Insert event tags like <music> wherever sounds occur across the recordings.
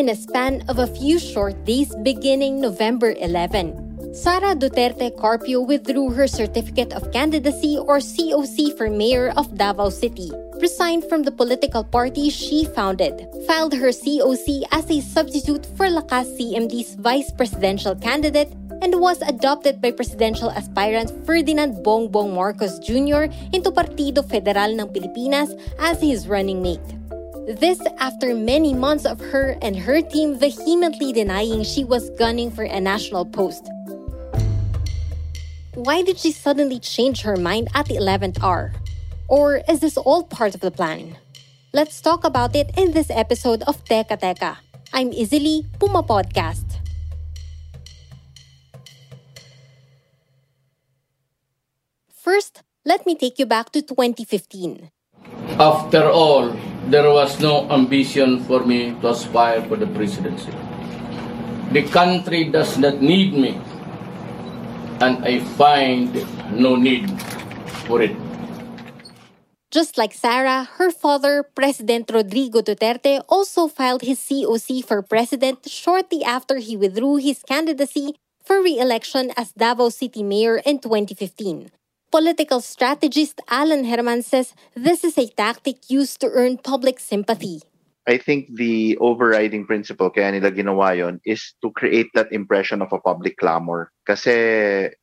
In a span of a few short days beginning November 11, Sara Duterte Carpio withdrew her certificate of candidacy or COC for mayor of Davao City, resigned from the political party she founded, filed her COC as a substitute for Lakas CMD's vice presidential candidate, and was adopted by presidential aspirant Ferdinand Bongbong Marcos Jr. into Partido Federal ng Pilipinas as his running mate. This after many months of her and her team vehemently denying she was gunning for a national post, why did she suddenly change her mind at the 11th hour? Or is this all part of the plan? Let's talk about it in this episode of Teka Teka. I'm Izzy Puma Podcast. First, let me take you back to 2015. After all, there was no ambition for me to aspire for the presidency. The country does not need me and I find no need for it. Just like Sarah, her father, President Rodrigo Duterte, also filed his COC for president shortly after he withdrew his candidacy for re-election as Davao City Mayor in 2015. Political strategist Alan Herman says this is a tactic used to earn public sympathy. I think the overriding principle kaya nila ginawa yon is to create that impression of a public clamor. Kasi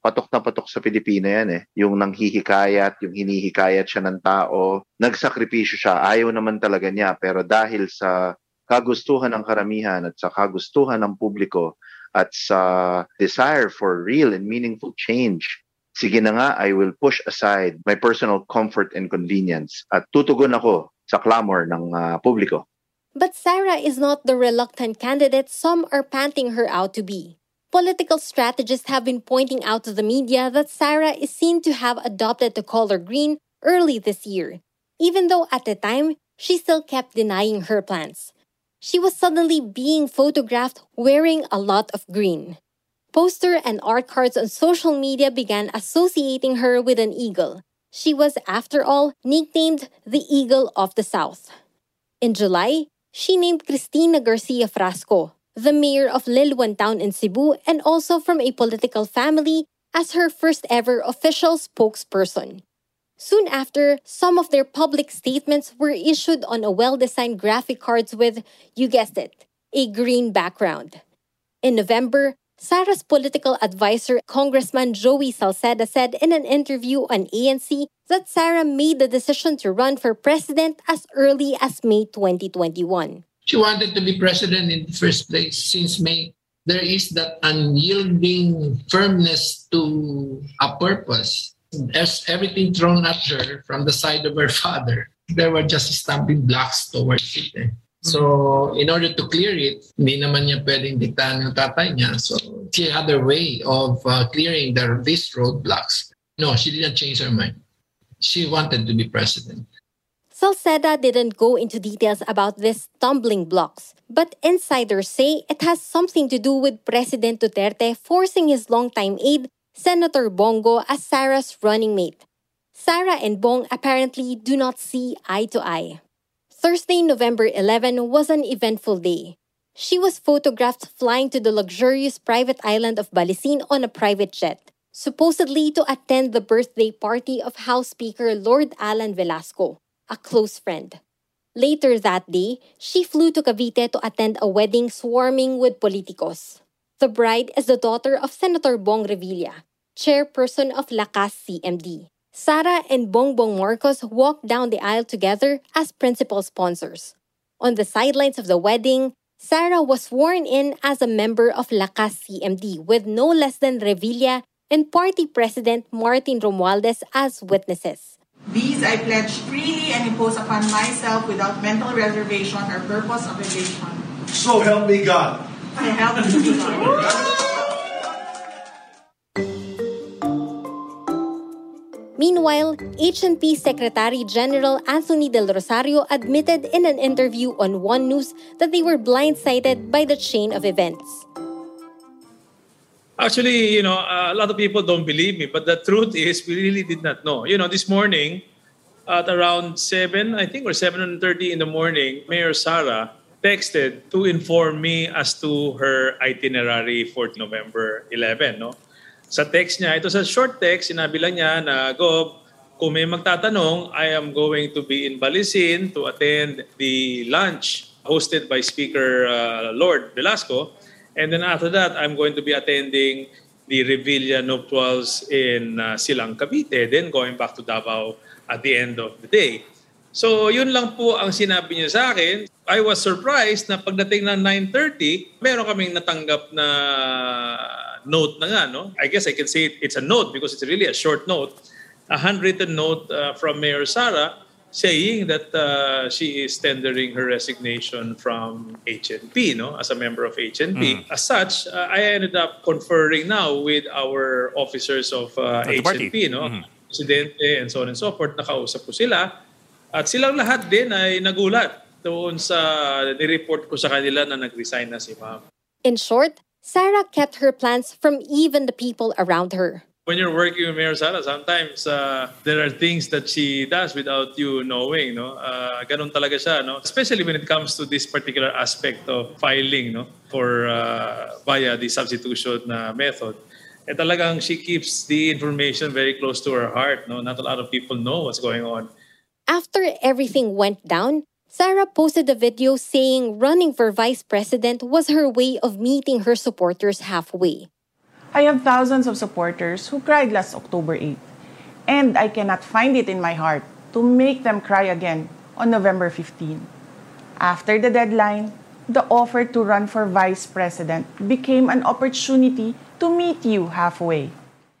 patok na patok sa Pilipino yan eh. Yung nanghihikayat, yung hinihikayat siya ng tao, nagsakripisyo siya, ayaw naman talaga niya. Pero dahil sa kagustuhan ng karamihan at sa kagustuhan ng publiko at sa desire for real and meaningful change, sige na nga, I will push aside my personal comfort and convenience at tutugon ako sa clamor ng uh, publiko. But Sarah is not the reluctant candidate some are panting her out to be. Political strategists have been pointing out to the media that Sarah is seen to have adopted the color green early this year, even though at the time she still kept denying her plans. She was suddenly being photographed wearing a lot of green. Poster and art cards on social media began associating her with an eagle. She was, after all, nicknamed the Eagle of the South. In July, she named Cristina Garcia Frasco, the mayor of Liloan Town in Cebu and also from a political family, as her first ever official spokesperson. Soon after, some of their public statements were issued on a well designed graphic cards with, you guessed it, a green background. In November, Sara's political advisor, Congressman Joey Salceda, said in an interview on ANC that Sara made the decision to run for president as early as May 2021. She wanted to be president in the first place since May. There is that unyielding firmness to a purpose. As everything thrown at her from the side of her father, there were just stumbling blocks towards it. Eh. So, in order to clear it, hindi naman niya pwedeng diktahan ng tatay niya. So, had a way of uh, clearing the, these roadblocks. No, she didn't change her mind. She wanted to be president. Salceda didn't go into details about these stumbling blocks, but insiders say it has something to do with President Duterte forcing his longtime aide, Senator Bong Go, as Sara's running mate. Sara and Bong apparently do not see eye to eye. Thursday, November 11 was an eventful day. She was photographed flying to the luxurious private island of Balesin on a private jet, supposedly to attend the birthday party of House Speaker Lord Allan Velasco, a close friend. Later that day, she flew to Cavite to attend a wedding swarming with politicos. The bride is the daughter of Senator Bong Revilla, chairperson of Lakas CMD. Sara and Bongbong Marcos walked down the aisle together as principal sponsors. On the sidelines of the wedding, Sara was sworn in as a member of Lakas CMD with no less than Revilla and party president Martin Romualdez as witnesses. These I pledge freely and impose upon myself without mental reservation or purpose of evasion. So help me God. I help me God. <laughs> Meanwhile, HNP Secretary General Anthony Del Rosario admitted in an interview on One News that they were blindsided by the chain of events. Actually, you know, a lot of people don't believe me, but the truth is we really did not know. You know, this morning at around 7, I think, or 7.30 in the morning, Mayor Sara texted to inform me as to her itinerary for November 11, no? Sa text niya, ito sa short text, sinabi lang niya na, Gob, kung may magtatanong, I am going to be in Balisin to attend the lunch hosted by Speaker uh, Lord Velasco. And then after that, I'm going to be attending the Revilla nuptials in uh, Silang Cavite, then going back to Davao at the end of the day. So yun lang po ang sinabi niya sa akin. I was surprised na pagdating ng 9.30, meron kaming natanggap na note na nga. No? I guess I can say it's a note because it's really a short note. A handwritten note uh, from Mayor Sara saying that uh, she is tendering her resignation from HNP, no, as a member of HNP. Mm. As such, uh, I ended up conferring now with our officers of uh, HNP, no, mm-hmm. presidente and so on and so forth. Nakausap ko sila at silang lahat din ay nagulat doon sa ni-report ko sa kanila na nag-resign na si ma'am. In short, Sarah kept her plans from even the people around her. when you're working with Mayor Sara, sometimes uh, there are things that she does without you knowing, no? Uh, ganun talaga siya, no? Especially when it comes to this particular aspect of filing, no? For uh, via the substitution uh, method. Eh talagang she keeps the information very close to her heart, no? Not a lot of people know what's going on. After everything went down, Sarah posted a video saying running for vice president was her way of meeting her supporters halfway. I have thousands of supporters who cried last October 8, and I cannot find it in my heart to make them cry again on November 15. After the deadline, the offer to run for vice president became an opportunity to meet you halfway.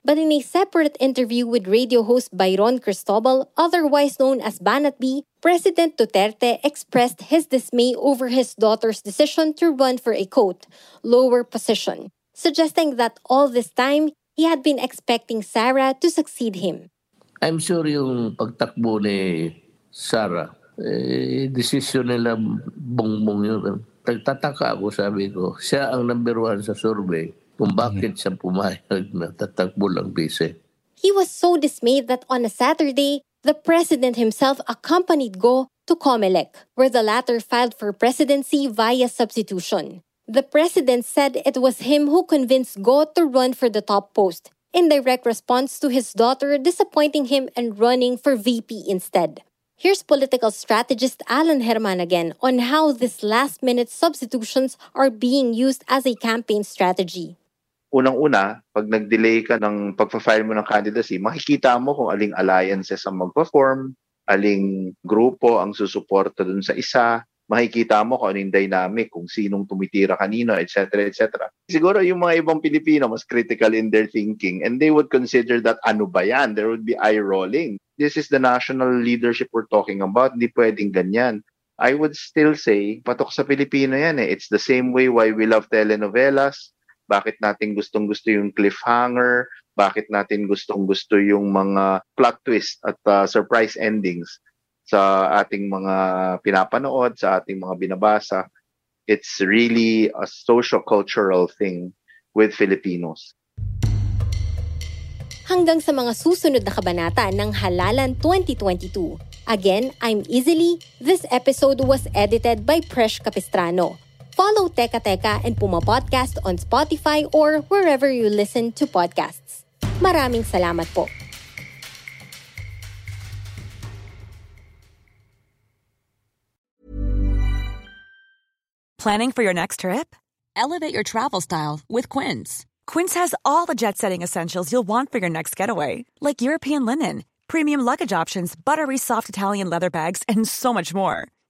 But in a separate interview with radio host Byron Cristobal, otherwise known as Banat B, President Duterte expressed his dismay over his daughter's decision to run for a quote, lower position suggesting that all this time, he had been expecting Sarah to succeed him. I'm sure yung pagtakbo ni Sarah, eh, decision nila bongbong yun. Nagtataka ako, sabi ko, siya ang number one sa survey kung mm-hmm. bakit siya pumayag na tatakbo lang bise. He was so dismayed that on a Saturday, the president himself accompanied Go to Comelec, where the latter filed for presidency via substitution. The president said it was him who convinced Go to run for the top post, in direct response to his daughter disappointing him and running for VP instead. Here's political strategist Alan German again on how these last minute substitutions are being used as a campaign strategy. Unang-una, pag nag-delay ka ng pagpa-file mo ng candidacy, makikita mo kung aling alliances ang mag-perform, aling grupo ang susuporta dun sa isa, makikita mo kung anong dynamic, kung sinong tumitira kanino, etc. etc. Siguro yung mga ibang Pilipino mas critical in their thinking and they would consider that ano ba yan? There would be eye-rolling. This is the national leadership we're talking about. Hindi pwedeng ganyan. I would still say, patok sa Pilipino yan eh. It's the same way why we love telenovelas. Bakit natin gustong-gusto yung cliffhanger? Bakit natin gustong-gusto yung mga plot twist at uh, surprise endings? sa ating mga pinapanood, sa ating mga binabasa. It's really a social-cultural thing with Filipinos. Hanggang sa mga susunod na kabanata ng Halalan 2022. Again, I'm Easily. This episode was edited by Presh Capistrano. Follow Teka Teka and Puma Podcast on Spotify or wherever you listen to podcasts. Maraming salamat po. Planning for your next trip? Elevate your travel style with Quince. Quince has all the jet setting essentials you'll want for your next getaway, like European linen, premium luggage options, buttery soft Italian leather bags, and so much more.